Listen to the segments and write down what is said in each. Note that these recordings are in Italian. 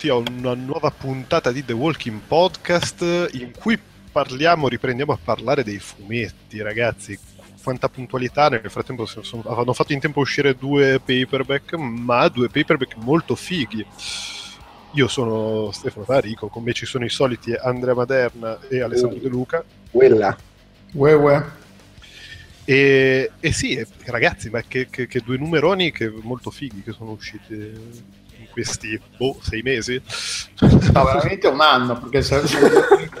benvenuti a una nuova puntata di The Walking Podcast in cui parliamo, riprendiamo a parlare dei fumetti, ragazzi. Quanta puntualità, nel frattempo sono, hanno fatto in tempo uscire due paperback, ma due paperback molto fighi. Io sono Stefano Tarico, con me ci sono i soliti Andrea Maderna e Alessandro uh, De Luca. Quella. Ue, ue. E, e sì, ragazzi, ma che, che, che, due numeroni che molto fighi che sono usciti questi boh, sei mesi. No, veramente un anno, perché se,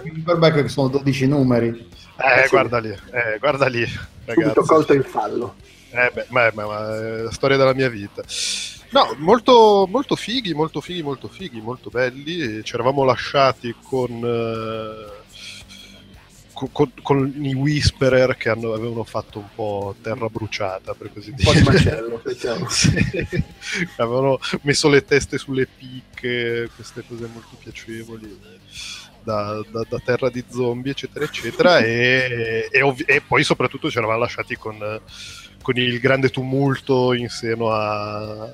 il sono 12 numeri. Eh, guarda lì, eh, guarda lì, ragazzi. Subito colto in fallo. Eh beh, ma, ma, ma, è la storia della mia vita. No, molto, molto fighi, molto fighi, molto fighi, molto belli. Ci eravamo lasciati con... Uh, con, con, i Whisperer che hanno, avevano fatto un po' terra bruciata, per così dire. Un po' di macello, diciamo. sì. Avevano messo le teste sulle picche, queste cose molto piacevoli. Da, da, da terra di zombie, eccetera, eccetera, e, e, ovvi- e, poi soprattutto ci eravamo lasciati con, con il grande tumulto in seno a,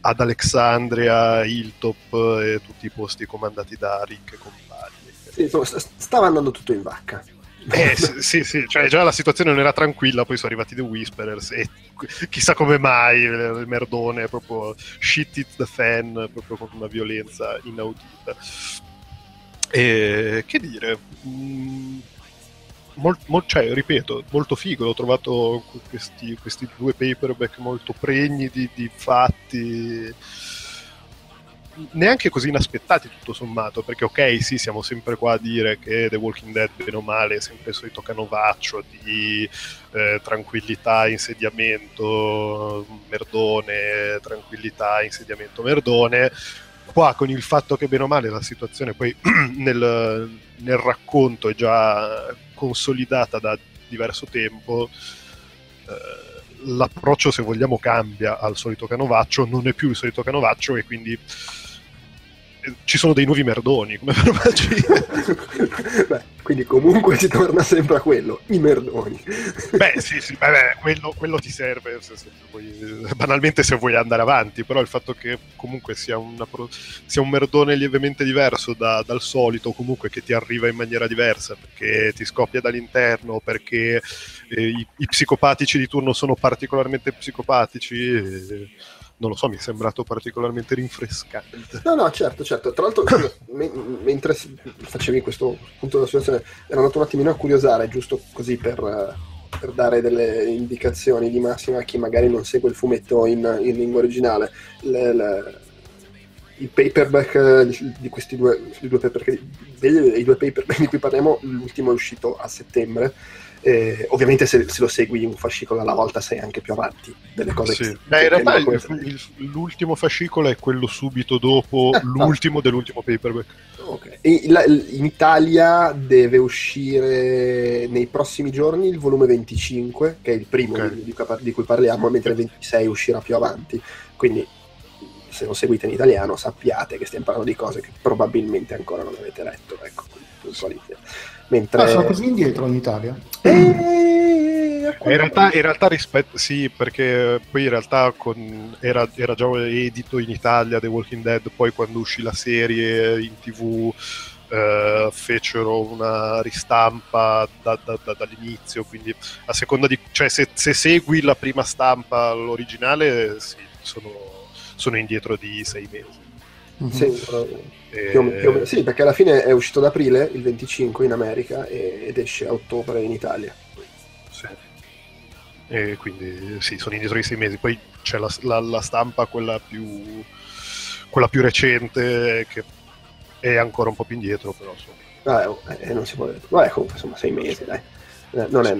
ad Alexandria, Hilltop e tutti i posti comandati da Rick e compagni. Insomma, stava andando tutto in vacca. Eh, sì, sì, cioè già la situazione non era tranquilla, poi sono arrivati The Whisperers e chissà come mai il merdone proprio shit it the fan, proprio con una violenza inaudita. E che dire, mm, mol, mol, cioè, ripeto, molto figo, ho trovato questi, questi due paperback molto pregni di, di fatti neanche così inaspettati tutto sommato, perché ok, sì, siamo sempre qua a dire che The Walking Dead, bene o male, è sempre il solito canovaccio di eh, tranquillità, insediamento, merdone, tranquillità, insediamento, merdone. Qua con il fatto che bene o male la situazione poi nel, nel racconto è già consolidata da diverso tempo, eh, l'approccio se vogliamo cambia al solito canovaccio, non è più il solito canovaccio e quindi ci sono dei nuovi merdoni come Beh, quindi comunque si torna sempre a quello, i merdoni. Beh, sì, sì, beh, quello, quello, ti serve se, se vuoi, banalmente se vuoi andare avanti, però il fatto che comunque sia, una, sia un merdone lievemente diverso da, dal solito, comunque che ti arriva in maniera diversa, perché ti scoppia dall'interno, perché eh, i, i, psicopatici di turno sono particolarmente psicopatici. Eh, non lo so, mi è sembrato particolarmente rinfrescante. No, no, certo, certo. Tra l'altro, me- mentre facevi questo punto della situazione, ero andato un attimino a curiosare, giusto così per, per dare delle indicazioni di massima a chi magari non segue il fumetto in, in lingua originale. Le, le, il paperback di, di questi due, due paperback, dei, due paperback di cui parliamo, l'ultimo è uscito a settembre eh, ovviamente se, se, lo segui un fascicolo alla volta sei anche più avanti delle cose sì. che, Beh, in realtà il, il, l'ultimo fascicolo è quello subito dopo eh, l'ultimo dell'ultimo paperback okay. la, in Italia deve uscire nei prossimi giorni il volume 25 che è il primo okay. di, di, cui parliamo mentre il 26 uscirà più avanti quindi se lo seguite in italiano sappiate che stiamo parlando di cose che probabilmente ancora non avete letto ecco, puntualizzazione Mentre... Ah, sono così indietro in Italia? Eh, in, realtà, in realtà rispetto, sì, perché poi in realtà con, era, era, già edito in Italia The Walking Dead, poi quando uscì la serie in tv eh, fecero una ristampa da, da, da, dall'inizio, quindi a seconda di... cioè se, se segui la prima stampa, l'originale, sì, sono, sono indietro di sei mesi. Mm-hmm. Sì, e... più, più, sì, perché alla fine è uscito ad aprile, il 25 in America, ed esce a ottobre in Italia. Sì. E quindi sì, sono indietro di sei mesi. Poi c'è la, la, la stampa, quella più, quella più recente, che è ancora un po' più indietro, però insomma. Ah, eh, non si può dire. Vabbè, comunque insomma, sei mesi, dai. Eh, non è,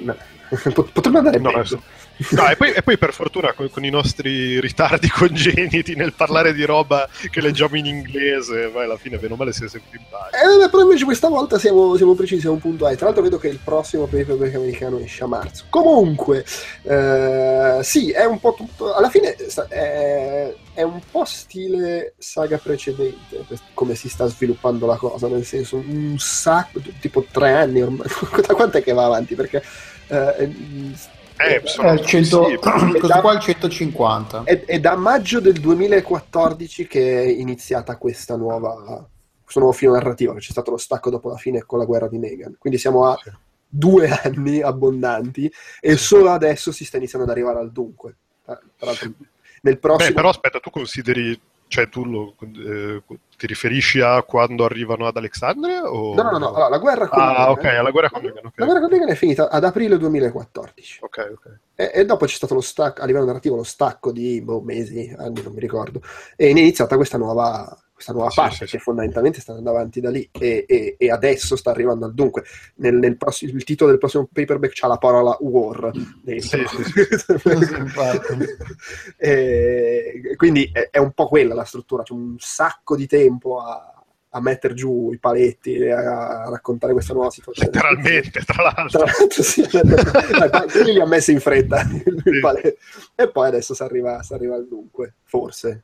potrebbe andare no, peggio. No, e poi, e poi, per fortuna con, con, i nostri ritardi congeniti nel parlare di roba che leggiamo in inglese, vai alla fine bene o male sei sempre in pace. Eh, però invece questa volta siamo, siamo precisi, siamo puntuali. Tra l'altro vedo che il prossimo paperback americano esce a marzo. Comunque, eh, sì, è un po' tutto... Alla fine è, è un po' stile saga precedente, come si sta sviluppando la cosa, nel senso un sacco, tipo tre anni ormai. da quant'è che va avanti? Perché... Eh, Eh, Eh, 100 sì, questo da- qua è il 150. È, è da maggio del 2014 che è iniziata questa nuova, questo nuovo filo narrativo, che c'è stato lo stacco dopo la fine con la guerra di Negan. Quindi siamo a Sì. due anni abbondanti e solo adesso si sta iniziando ad arrivare al dunque. Tra tra l'altro, nel prossimo... Beh, però aspetta, tu consideri, cioè tu lo, eh, ti riferisci a quando arrivano ad Alexandria? O... No, no, no, allora, la guerra con Ah, Negan- ok, alla guerra con Negan, ok. La guerra con Negan è finita ad aprile 2014. Ok, ok. E, e dopo c'è stato lo stacco, a livello narrativo, lo stacco di boh, mesi, anni, non mi ricordo. E è iniziata questa nuova, questa nuova Sì, parte sì, che sì. fondamentalmente sta andando avanti da lì. E, e- e adesso sta arrivando al dunque. Nel, nel prossimo- il titolo del prossimo paperback c'ha la parola war dentro. Sì, sì. E quindi è, è un po' quella la struttura, c'è un sacco di tempo a, a mettere giù i paletti a, a raccontare questa nuova situazione. Letteralmente, tra l'altro. Tra l'altro, sì, quelli li ha messi in fretta paletti. e poi adesso si arriva, si arriva al dunque, forse.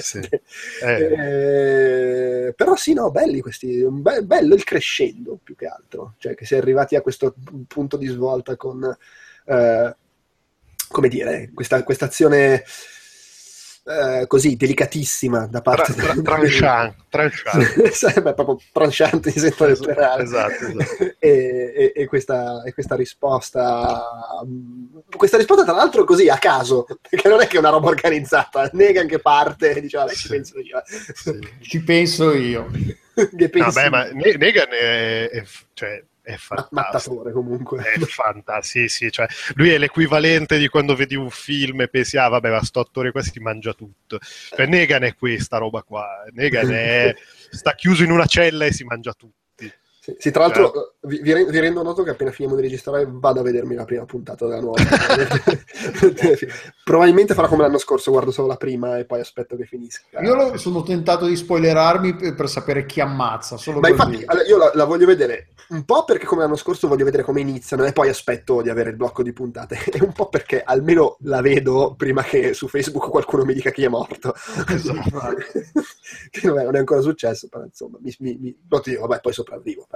Sì. Eh, Eh, però sì, no, belli questi, be- bello il crescendo più che altro, cioè che si è arrivati a questo punto di svolta con, eh, come dire, questa azione eh, così delicatissima da tra, parte tra, tranchant, tranchant. Sarebbe proprio tranchante in senso letterale. Esatto, esatto. E, e- e questa, e questa risposta, questa risposta, tra l'altro, così a caso, perché non è che è una roba organizzata. Negan che parte e dice, vabbè, ci Sì. penso io. Sì. Ci penso io. che pensi? Vabbè, ma Ne- Negan è, è- cioè, è fantastico. Mattatore comunque. È fantastico, sì, sì, cioè, lui è l'equivalente di quando vedi un film e pensi, ah vabbè, ma sto attore qua si mangia tutto. Cioè, Negan è questa roba qua, Negan è, sta chiuso in una cella e si mangia tutti. Sì, sì, tra l'altro vi, vi re- vi rendo noto che appena finiamo di registrare vado a vedermi la prima puntata della nuova. Probabilmente farò come l'anno scorso, guardo solo la prima e poi aspetto che finisca. Io lo- sono tentato di spoilerarmi per, per sapere chi ammazza. Solo Ma così. infatti allora, io la, la voglio vedere un po' perché come l'anno scorso voglio vedere come iniziano e poi aspetto di avere il blocco di puntate e un po' perché almeno la vedo prima che su Facebook qualcuno mi dica chi è morto. Esatto. che non è, non è ancora successo, però insomma, mi, mi, mi- lo dico, vabbè, poi sopravvivo.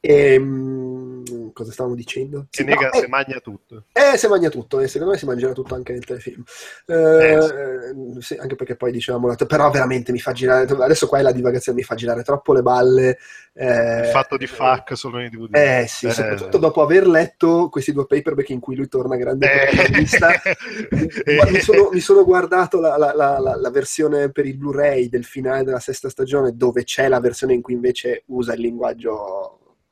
Però. Ehm, cosa stavamo dicendo? Che Sì, Negan no, si mangia tutto. eh, si mangia tutto, e secondo me si mangerà tutto anche nel telefilm. Eh, Eh, sì, anche perché poi diciamo, però veramente mi fa girare, adesso qua è la divagazione, mi fa girare troppo le balle. eh, Il fatto di fuck solo nei DVD. Eh sì, Eh, soprattutto dopo aver letto questi due paperback in cui lui torna grande Eh. protagonista, Eh. mi, sono, mi sono guardato la- la- la- la versione per il Blu-ray del finale della sesta stagione dove c'è la versione in cui invece usa il linguaggio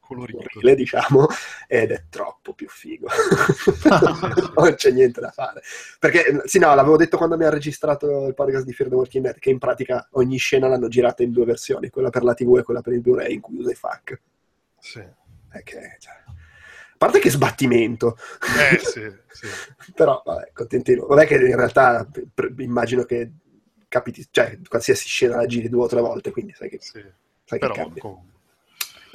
colorito. orrile, diciamo, ed è troppo più figo. non c'è niente da fare. Perché, sì, no, l'avevo detto quando mi ha registrato il podcast di Fear the Walking Dead, che in pratica ogni scena l'hanno girata in due versioni, quella per la TV e quella per il Blu-ray, in cui usa i fuck. Sì. È che, cioè, a parte che sbattimento, Eh sì, sì. però vabbè, contentino. Vabbè che in realtà per- immagino che capiti, cioè qualsiasi scena la giri due o tre volte, quindi sai che, sì. sai che Però cambia. comunque,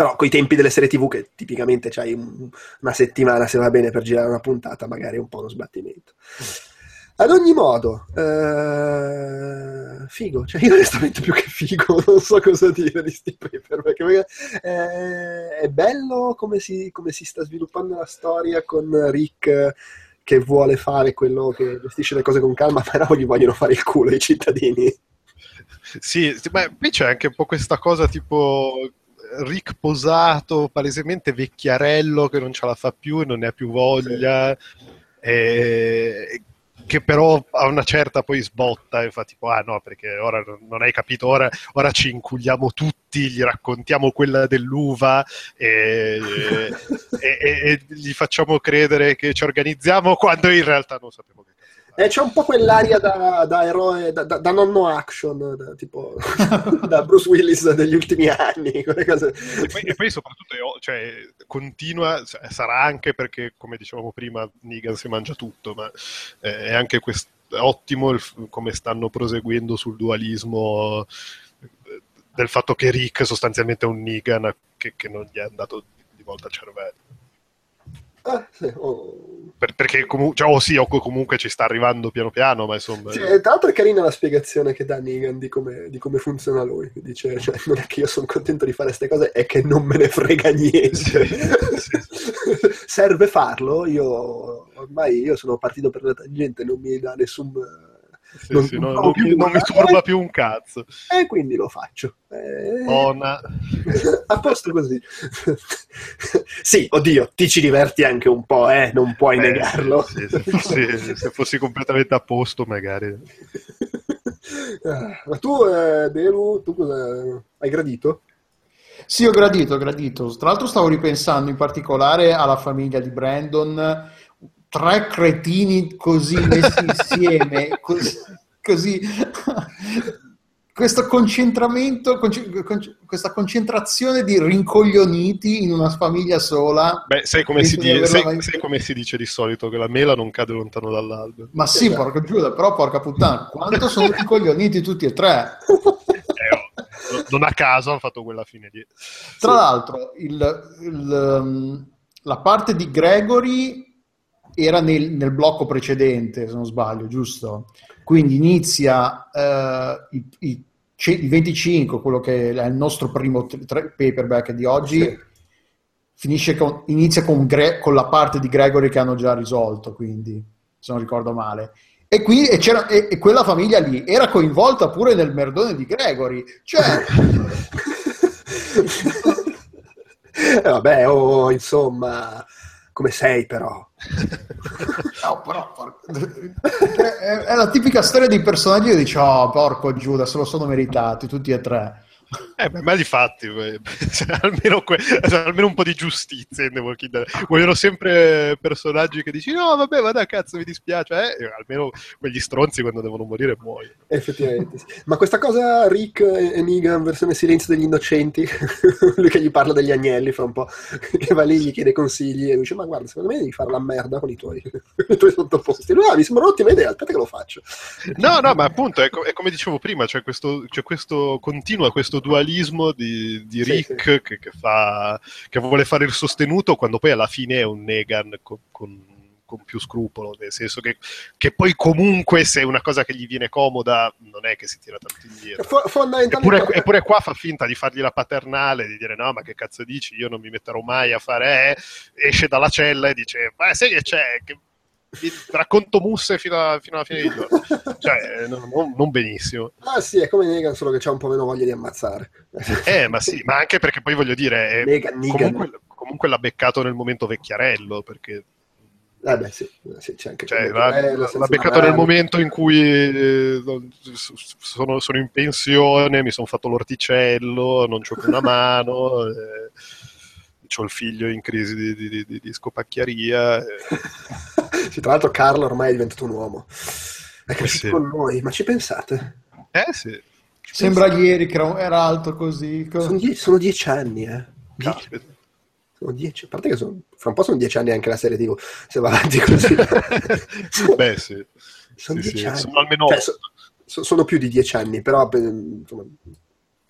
Però coi tempi delle serie TV che tipicamente c'hai un- una settimana se va bene per girare una puntata, magari è un po' uno sbattimento. Ad ogni modo, eh, figo, cioè io onestamente più che figo non so cosa dire di sti paper, perché magari, eh, è bello come si, come si sta sviluppando la storia con Rick che vuole fare quello che gestisce le cose con calma, però gli vogliono fare il culo i cittadini. Sì, ma qui c'è anche un po' questa cosa tipo Rick posato, palesemente vecchiarello che non ce la fa più e non ne ha più voglia, e- che però a una certa poi sbotta e fa tipo, ah no, perché ora non hai capito, ora, ora ci inculiamo tutti, gli raccontiamo quella dell'uva e, e- e- e gli facciamo credere che ci organizziamo quando in realtà non sappiamo che. Eh, c'è un po' quell'aria da, da eroe, da, da- da nonno action, da, tipo da Bruce Willis degli ultimi anni. E poi, e poi soprattutto cioè, continua, cioè, sarà anche perché, come dicevamo prima, Negan si mangia tutto, ma eh, è anche quest- ottimo il come stanno proseguendo sul dualismo eh, del fatto che Rick sostanzialmente è un Negan che, che non gli è andato di volta al cervello. Ah, sì, oh. Per- perché comunque, cioè, o sì, o co- comunque ci sta arrivando piano piano, ma insomma... Sì, e tra l'altro è carina la spiegazione che dà Negan di come, di come funziona lui. Dice, cioè, non è che io sono contento di fare queste cose, è che non me ne frega niente. Sì, sì, serve farlo, io ormai io sono partito per la tangente, non mi dà nessun sì, non, sì, non, non, mi, non, mi, turba più un cazzo. E quindi lo faccio. Eh... Ona. a posto così. sì, oddio, ti ci diverti anche un po', eh? non puoi eh, negarlo. Sì, se, fossi, se, fossi, completamente a posto, magari. Ah, ma tu, eh, Delu, tu cosa hai gradito? Sì, ho gradito, ho gradito. Tra l'altro stavo ripensando in particolare alla famiglia di Brandon tre cretini così messi insieme, così, così questo concentramento, questa concentrazione di rincoglioniti in una famiglia sola. Beh, sai come, si, di, sai, sai come, si dice di solito che la mela non cade lontano dall'albero. Ma sì, esatto. porca Giuda, però porca puttana, quanto sono rincoglioniti tutti e tre? Eh, non a caso hanno fatto quella fine lì. Tra sì. l'altro, il, il, um, la parte di Gregory era nel, nel, blocco precedente, se non sbaglio, giusto? Quindi inizia uh, i, i, il 25, quello che è il nostro primo tre, paperback di oggi, sì. con, inizia con, Gre- con, la parte di Gregory che hanno già risolto, quindi, se non ricordo male. E, qui, e, e, e quella famiglia lì era coinvolta pure nel merdone di Gregory. Cioè... eh, vabbè, oh, insomma come sei però. no, però è, è, la tipica storia di personaggi che dici, oh, porco Giuda, se lo sono meritati tutti e tre. Eh, beh, ma di fatti, cioè, almeno, que- cioè, almeno, un po' di giustizia in The Walking Dead. Vogliono sempre personaggi che dici, no, vabbè, ma da cazzo, mi dispiace. Eh? Almeno quegli stronzi quando devono morire muoiono. Effettivamente, sì. Ma questa cosa Rick e Negan versione silenzio degli innocenti, lui che gli parla degli agnelli fra un po', che va lì, gli chiede consigli e dice, ma guarda, secondo me devi fare la merda con i tuoi, i tuoi sottoposti. Lui, ah, mi sembra un'ottima idea, aspetta che lo faccio. No, no, ma appunto, è, co- è come dicevo prima, cioè questo, cioè questo continua, questo dualismo di, di Rick sì, sì. Che, che, fa, che, vuole fare il sostenuto quando poi alla fine è un Negan con, con, con più scrupolo, nel senso che, che, poi comunque se è una cosa che gli viene comoda non è che si tira tanto indietro. F- eppure, eppure, qua fa finta di fargli la paternale, di dire no ma che cazzo dici, io non mi metterò mai a fare, eh, esce dalla cella e dice ma sai che c'è, che racconto musse fino, a, fino, alla fine del giorno. cioè, non, non, benissimo. Ah sì, è come Negan, solo che c'ha un po' meno voglia di ammazzare. eh, ma sì, ma anche perché poi voglio dire, Negan, Negan. Comunque, comunque, l'ha beccato nel momento vecchiarello, perché... Eh beh, sì, sì c'è anche cioè, l'ha, l'ha beccato nel momento in cui eh, sono, sono, in pensione, mi sono fatto l'orticello, non c'ho più una mano... Eh, ho il figlio in crisi di, di, di, di scopacchiaria. Sì, tra l'altro Carlo ormai è diventato un uomo. È cresciuto sì. con noi, ma ci pensate? Eh sì. Ci Sembra pensate? ieri che era alto così. Sono, die- sono dieci anni, eh. Dieci. Sono dieci. A parte che sono, fra un po' sono dieci anni anche la serie TV, se va avanti così. Beh sì. Sono sì, dieci sì. anni. Sono almeno cioè, so, sono più di dieci anni, però insomma,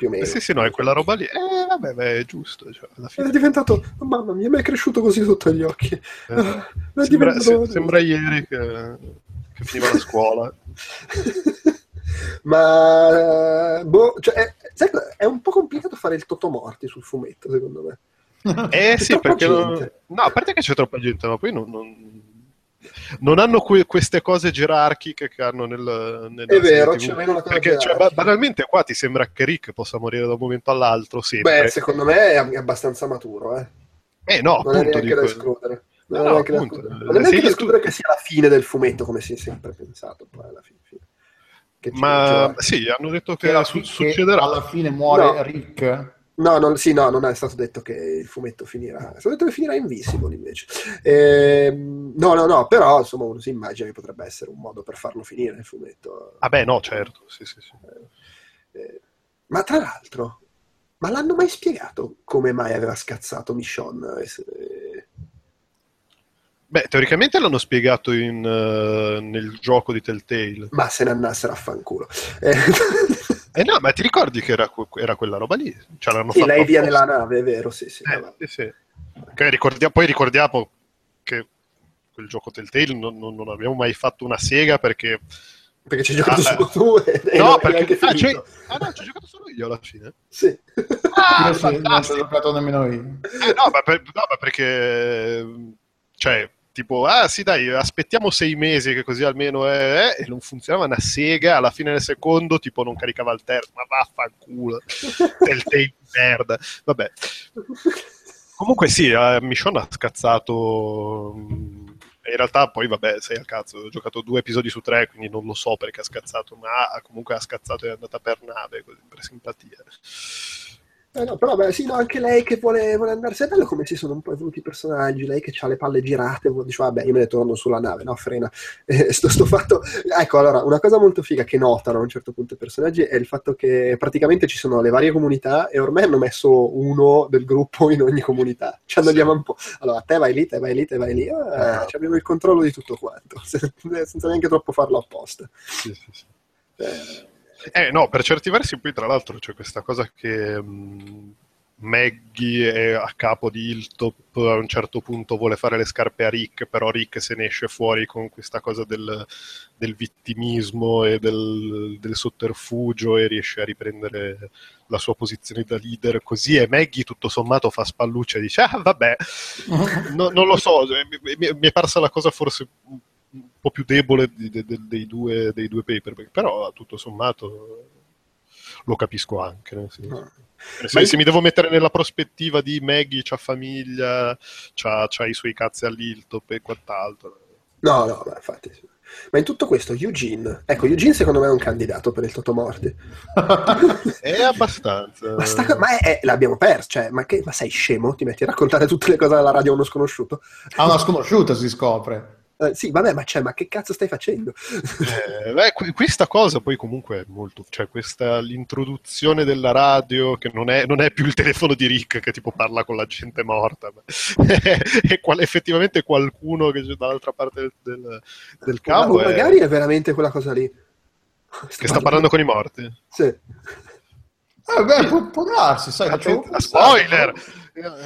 più o meno. Eh sì, sì, no, è quella roba lì. Eh, vabbè, beh, è giusto. Cioè. È diventato, mamma mia, mi è cresciuto così sotto gli occhi. Eh, sembra, diventato... se, sembra, ieri che, che finiva la scuola. Ma, boh, cioè, è, è, un po' complicato fare il Totomorti sul fumetto, secondo me. Eh sì, perché... Non... No, a parte che c'è troppa gente, ma poi non... non non hanno que- queste cose gerarchiche che hanno nel, nel È vero, c'è meno una cosa Perché cioè, banalmente qua ti sembra che Rick possa morire da un momento all'altro, sempre. Beh, secondo me è abbastanza maturo, eh. Eh no, non appunto, è neanche da escludere. Non, no, è neanche appunto, da non è neanche da escludere tu... che sia la fine del fumetto, come si è sempre pensato poi alla fine. Ma sì, hanno detto che, che su- succederà. Alla fine muore no. Rick No, non, sì, no, non è stato detto che il fumetto finirà. È stato detto che finirà Invisible invece. Eh, no, no, no, però insomma uno si immagina che potrebbe essere un modo per farlo finire il fumetto. Ah beh, no, certo, sì, sì, sì. Eh, eh, ma tra l'altro, ma l'hanno mai spiegato come mai aveva scazzato Michonne? Eh, beh, teoricamente l'hanno spiegato in, uh, nel gioco di Telltale. Ma se ne andassero a fanculo. Eh, eh no, ma ti ricordi che era, era quella roba lì? Cioè, l'hanno sì, lei via nella nave, è vero, sì, sì. Eh, sì, sì. Ricordiamo, poi ricordiamo che quel gioco Telltale non, non, non abbiamo mai fatto una sega perché... Perché ci hai giocato ah, solo tu e No, perché... Ah, ah, no, ci ho giocato solo io alla fine. Sì. Ah, sì non ci ho giocato nemmeno io. Eh, no, ma, per, no, ma perché Cioè, tipo, ah sì dai, aspettiamo sei mesi che così almeno è, e non funzionava una sega, alla fine del secondo tipo non caricava il terzo, ma vaffanculo, del tape merda, vabbè. Comunque sì, eh, Michonne ha scazzato... mm, In realtà poi vabbè, sei al cazzo, ho giocato due episodi su tre, quindi non lo so perché ha scazzato, ma comunque ha scazzato e è andata per nave, così per simpatia. Eh no, però beh, sì, no, anche lei che vuole, vuole andarsene. È bello come si sono un po' evoluti i personaggi. Lei che ha le palle girate, dice, vabbè, io me ne torno sulla nave, no, frena. Eh, sto, sto fatto... Ecco, allora, una cosa molto figa che notano a un certo punto i personaggi è il fatto che praticamente ci sono le varie comunità e ormai hanno messo uno del gruppo in ogni comunità. Ci hanno Sì. un po'. Allora, te vai lì, te vai lì, te vai lì. Ah, ci abbiamo il controllo di tutto quanto, se- senza neanche troppo farlo apposta. Sì, sì, sì. Eh, Eh no, per certi versi poi tra l'altro c'è questa cosa che mh, Maggie è a capo di Hilltop, a un certo punto vuole fare le scarpe a Rick, però Rick se ne esce fuori con questa cosa del, del vittimismo e del, del sotterfugio e riesce a riprendere la sua posizione da leader. Così e Maggie tutto sommato fa spalluccia e dice ah vabbè, No- non lo so, mi, mi- mi è parsa la cosa forse un po' più debole di- de- de- dei, due, dei due paperback, però tutto sommato lo capisco anche. nel senso. Se, Ma- se mi devo mettere nella prospettiva di Maggie, c'ha famiglia, c'ha, c'ha i suoi cazzi all'Hilltop e quant'altro. No, no, ma infatti sì. Ma in tutto questo, Eugene, ecco, Eugene secondo me è un candidato per il Totomorti. È abbastanza. Ma, sta- ma è- è- l'abbiamo perso, cioè, ma, che, ma sei scemo? Ti metti a raccontare tutte le cose alla radio a uno sconosciuto? Ha una sconosciuta, si scopre. Eh, sì, vabbè, ma, cioè, ma che cazzo stai facendo? Eh, beh, que- questa cosa poi comunque è molto, cioè questa l'introduzione della radio che non è, non è più il telefono di Rick che tipo parla con la gente morta, ma è qual- effettivamente qualcuno che c'è dall'altra parte del, del, del Ma- cavo o è- magari è veramente quella cosa lì. che sta parlando con i morti. Sì. Eh, beh, può, può darsi, sai, facciamo Attenti- spoiler!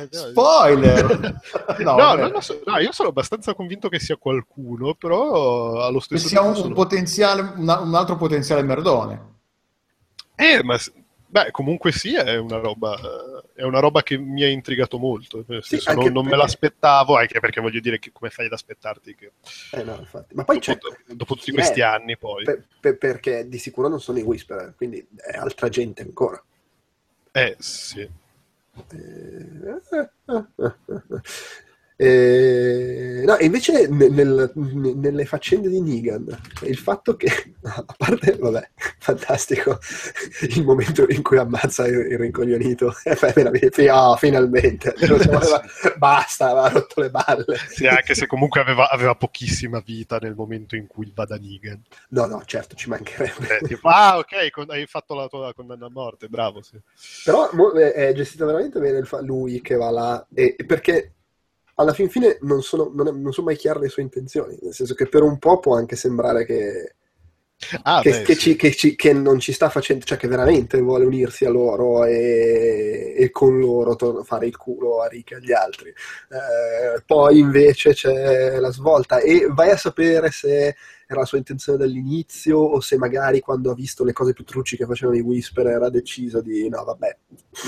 Spoiler! No, No, non lo so. No, io sono abbastanza convinto che sia qualcuno, però allo Che stesso sia un, tempo un sono- potenziale, un altro potenziale merdone. Eh, ma beh, comunque sì, è una roba, è una roba che mi ha intrigato molto. Sì, non, non me l'aspettavo, anche perché voglio dire che come fai ad aspettarti che Eh, no, infatti. Ma poi c'è... dopo, dopo tutti questi è? anni poi. Per- per- perché di sicuro non sono i Whisperer, quindi è altra gente ancora. Eh, sì. Eh, eh, no, e invece nel- nel- nelle faccende di Negan, il fatto che, a parte, vabbè, fantastico, il momento in cui ammazza il, il rincoglionito, ah, finalmente, basta, aveva rotto le balle. Sì, anche se comunque aveva, aveva pochissima vita nel momento in cui va da Negan. No, no, certo, ci mancherebbe. Eh, tipo, ah, ok, con- hai fatto la tua condanna a morte, bravo. Sì. Però mo- è è gestito veramente bene fa- lui che va là, e perché alla fin fine non sono, non, è- non sono mai chiare le sue intenzioni, nel senso che per un po' può anche sembrare che, Ah, che, beh, che sì. ci- che ci- che non ci sta facendo, cioè che veramente vuole unirsi a loro e, e con loro tor- fare il culo a Rick e agli altri. Eh, poi invece c'è la svolta e vai a sapere se era la sua intenzione dall'inizio o se magari quando ha visto le cose più truci che facevano i Whisper era deciso di no vabbè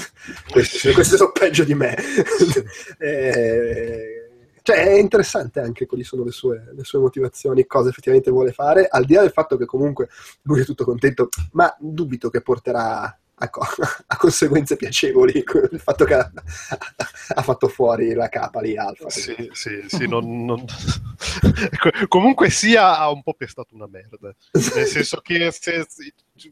questi, questi sono peggio di me Eh, cioè è interessante anche quali sono le sue, le sue motivazioni cosa effettivamente vuole fare al di là del fatto che comunque lui è tutto contento ma dubito che porterà a, co- a conseguenze piacevoli il fatto che ha, ha fatto fuori la capa lì Alfa Sì, sì, sì, non- non- Co- comunque sia ha un po' pestato una merda. Nel senso che se-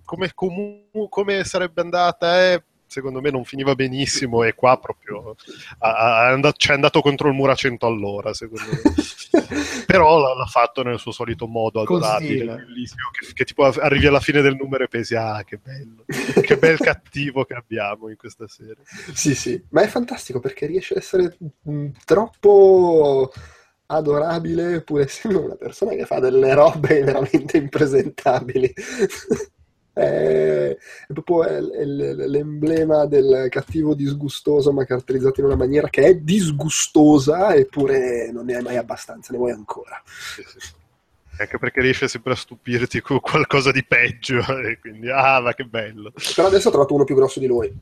come, comu- come sarebbe andata, eh, secondo me non finiva benissimo e qua proprio ha- ha- è andato, ci è andato contro il muro a 100 all'ora, secondo me. Però l'ha, l'ha fatto nel suo solito modo adorabile, stile. bellissimo, che, che tipo arrivi alla fine del numero e pensi, ah, che bello, che bel cattivo che abbiamo in questa serie. Sì, sì, ma è fantastico perché riesce ad essere mh, troppo adorabile pur essendo una persona che fa delle robe veramente impresentabili. È, è proprio è- è l'emblema del cattivo disgustoso, ma caratterizzato in una maniera che è disgustosa, eppure non ne hai mai abbastanza, ne vuoi ancora. Sì, sì. Anche perché riesce sempre a stupirti con qualcosa di peggio, e quindi, ah, ma che bello. Però adesso ho trovato uno più grosso di lui.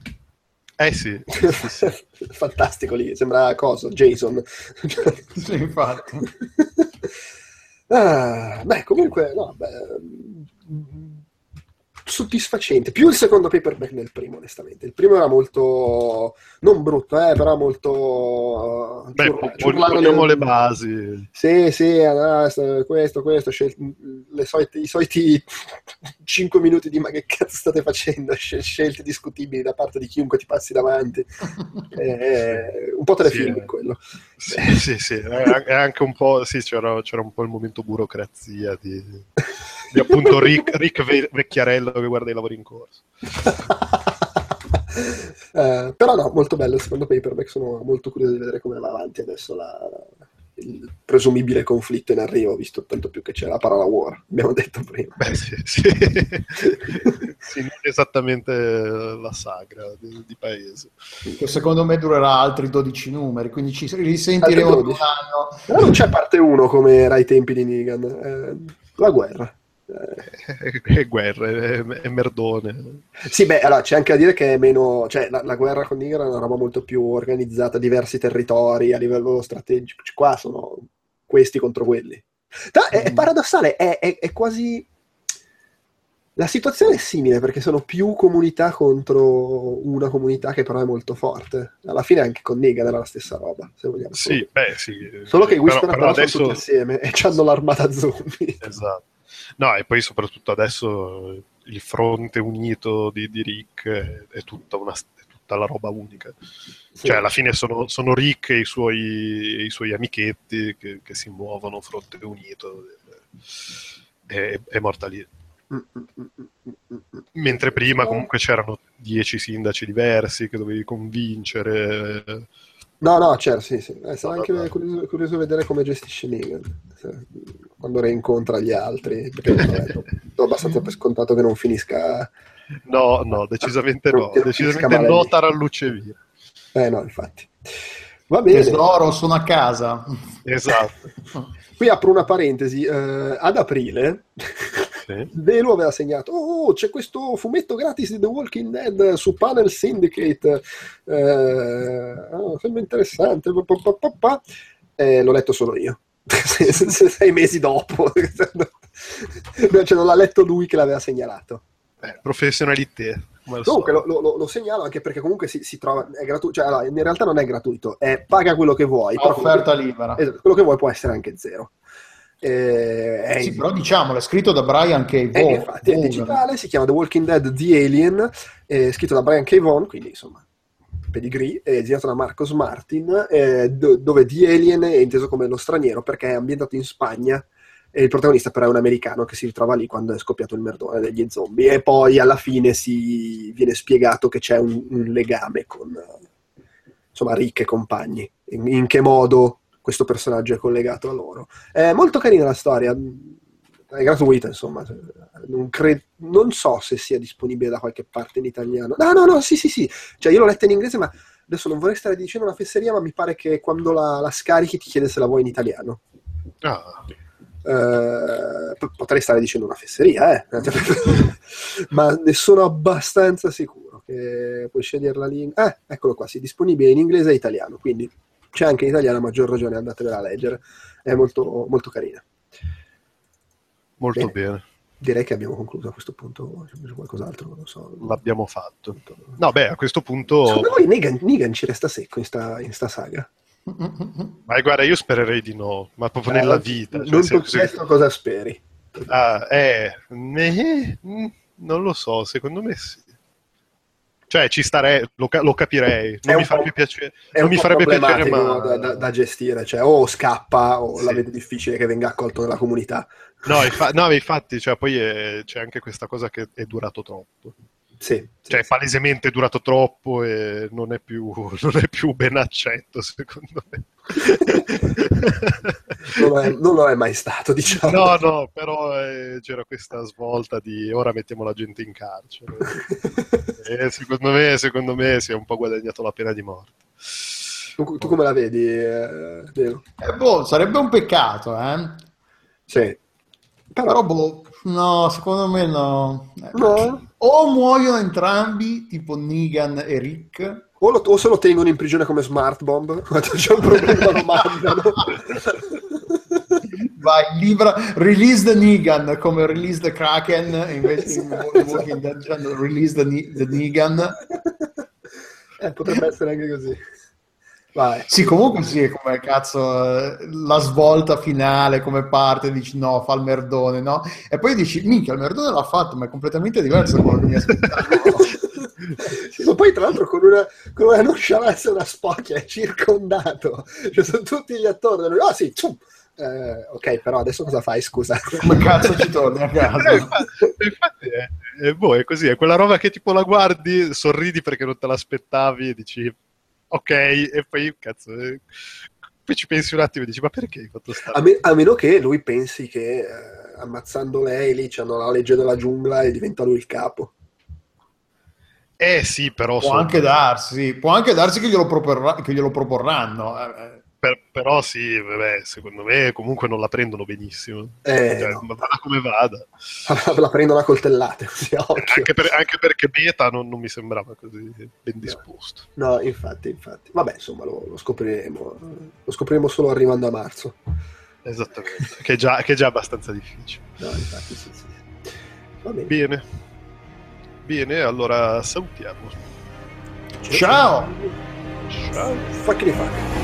Eh sì, fantastico lì, sembra cosa, Jason. sì, infatti. ah, beh, comunque, no, beh, soddisfacente. Più il secondo paperback del primo, onestamente. Il primo era molto. non brutto, eh, però molto. Uh, Beh, ciurla, poniamo le basi. Sì, sì, questo, questo, scel- solite, i soliti 5 minuti di ma che cazzo state facendo? Scel- scelte discutibili da parte di chiunque ti passi davanti. eh, un po' telefilm sì, eh. quello. Sì, sì, sì. È anche un po'. Sì, c'era, c'era un po' il momento burocrazia di di appunto Rick, Rick Vecchiarello che guarda i lavori in corso. eh, però no, molto bello il secondo paperback, sono molto curioso di vedere come va avanti adesso la, il presumibile conflitto in arrivo, visto tanto più che c'è la parola war, abbiamo detto prima. Beh, sì, sì. sì non esattamente la sagra di, di, paese. Che secondo me durerà altri 12 numeri, quindi ci risentiremo un anno. Però non c'è parte 1 come era ai tempi di Negan, eh, la guerra è guerra, è, è, merdone. Sì, beh, allora c'è anche da dire che è meno, cioè la, la guerra con Niger è una roba molto più organizzata, diversi territori a livello strategico. Qua sono questi contro quelli. Da, è, è, mm. paradossale, è, è, quasi. La situazione è simile perché sono più comunità contro una comunità che però è molto forte. Alla fine anche con Negan era la stessa roba, se vogliamo. Sì, beh, sì. Solo che i Whisper però, però adesso... tutti assieme e hanno l'armata zombie. Esatto. No, e poi soprattutto adesso il fronte unito di, di Rick è, è, tutta una, è, tutta la roba unica. Sì. Cioè, alla fine sono, sono Rick e i suoi, i suoi amichetti che, che, si muovono fronte unito. È, è morta lì. Mentre prima comunque c'erano dieci sindaci diversi che dovevi convincere No, no, certo, sì, sì. Eh, sarà anche curioso, curioso, vedere come gestisce Negan quando reincontra gli altri, perché do, do abbastanza per scontato che non finisca... No, no, decisamente no, decisamente no taralluce via. Eh no, infatti. Va bene. Tesoro, sono a casa. Esatto. Qui apro una parentesi. Uh, ad aprile sì. Velo aveva segnato, oh, c'è questo fumetto gratis di The Walking Dead su Panel Syndicate, eh, oh, sembra interessante, eh, l'ho letto solo io. sei mesi dopo. Cioè, non l'ha letto lui che l'aveva segnalato. Eh, professionalità comunque lo, lo, lo, segnalo anche perché comunque si, si trova è gratuito cioè, allora, in realtà non è gratuito è paga quello che vuoi offerta libera. Esatto, quello che vuoi può essere anche zero eh, sì, però diciamolo, è scritto da Brian K. Vaughan. Eh, infatti, è digitale, si chiama The Walking Dead The Alien, è scritto da Brian K. Vaughan, quindi insomma, pedigree, è disegnato da Marcos Martin, eh, dove The Alien è inteso come lo straniero perché è ambientato in Spagna e il protagonista però è un americano che si ritrova lì quando è scoppiato il merdone degli zombie e poi alla fine si viene spiegato che c'è un, un legame con insomma Rick e compagni. In, in che modo questo personaggio è collegato a loro. È molto carina la storia, è gratuita insomma, non, cre- non, so se sia disponibile da qualche parte in italiano. No, no, no, sì, sì, sì, cioè io l'ho letta in inglese ma adesso non vorrei stare dicendo una fesseria ma mi pare che quando la, la scarichi ti chiede se la vuoi in italiano. Ah. Uh, potrei stare dicendo una fesseria, eh? ma ne sono abbastanza sicuro che puoi scegliere la lingua. Eh, eccolo qua, sì, disponibile in inglese e italiano, quindi c'è anche in italiano, a maggior ragione andatevela a leggere, è molto, molto carina. Molto bene. bene. Direi che abbiamo concluso a questo punto, c'è qualcos'altro, non lo so. L'abbiamo fatto. No, beh, a questo punto... Secondo voi Negan, Negan ci resta secco in sta, in sta saga? Ma guarda, io spererei di no, ma proprio eh, nella vita. Cioè, non ho chiesto cosa speri. Ah, eh, eh, non lo so, secondo me sì. Cioè, ci starei, lo, lo capirei, non mi farebbe piacere. Non mi farebbe piacere, ma... da, da, da, gestire, cioè o scappa o sì. la vede difficile che venga accolto nella comunità. No, infa- no infatti, cioè, poi è, c'è anche questa cosa che è durato troppo. Sì, cioè, sì, palesemente è durato troppo e non è più, non è più ben accetto, secondo me. non, è, non, lo è mai stato, diciamo. No, no, però eh, c'era questa svolta di ora mettiamo la gente in carcere. e secondo me, secondo me si è un po' guadagnato la pena di morte. Tu, tu come la vedi, eh, eh, boh, sarebbe un peccato, eh? Sì. Però, boh, no, secondo me no. No? O muoiono entrambi, tipo Negan e Rick. O, lo- o se lo tengono in prigione come smart bomb, quando c'è un problema lo mandano. Vai, libra, release the Negan come release the Kraken, e invece in Walking Dead release the, the Negan. Eh, potrebbe essere anche così. Vai. Sì, comunque sì, è come cazzo eh, la svolta finale, come parte, dici no, fa il merdone, no? E poi dici, minchia, il merdone l'ha fatto, ma è completamente diverso da quello che mi aspettavo. Sì, ma poi tra l'altro con una, con una nonchalance una spocchia è circondato. Cioè sono tutti gli attori. Ah oh, sì, cium. Eh, ok, però adesso cosa fai, scusa? come cazzo ci torni a Eh, casa? infatti, infatti è, è, boh, è così, è quella roba che tipo la guardi, sorridi perché non te l'aspettavi e dici ok, e poi cazzo, eh, poi ci pensi un attimo e dici ma perché hai fatto sta A, me- a meno che lui pensi che eh, ammazzando lei lì c'hanno la legge della giungla e diventa lui il capo. Eh sì, però, Può anche darsi, può anche darsi che glielo, proporrà- che glielo proporranno. eh, eh. Per- però sì, vabbè, secondo me comunque non la prendono benissimo. Eh, Cioè, no. vada come vada. la prendono a coltellate, così occhio. Anche, per- anche perché Beta non, non mi sembrava così ben disposto. No, infatti, infatti. Vabbè, insomma, lo, lo scopriremo. Lo scopriremo solo arrivando a marzo. Esattamente, che è già, che è già abbastanza difficile. No, infatti, sì, sì. Bene. Bene. Bene, allora salutiamo. Ciao! Ciao. Fucking fuck.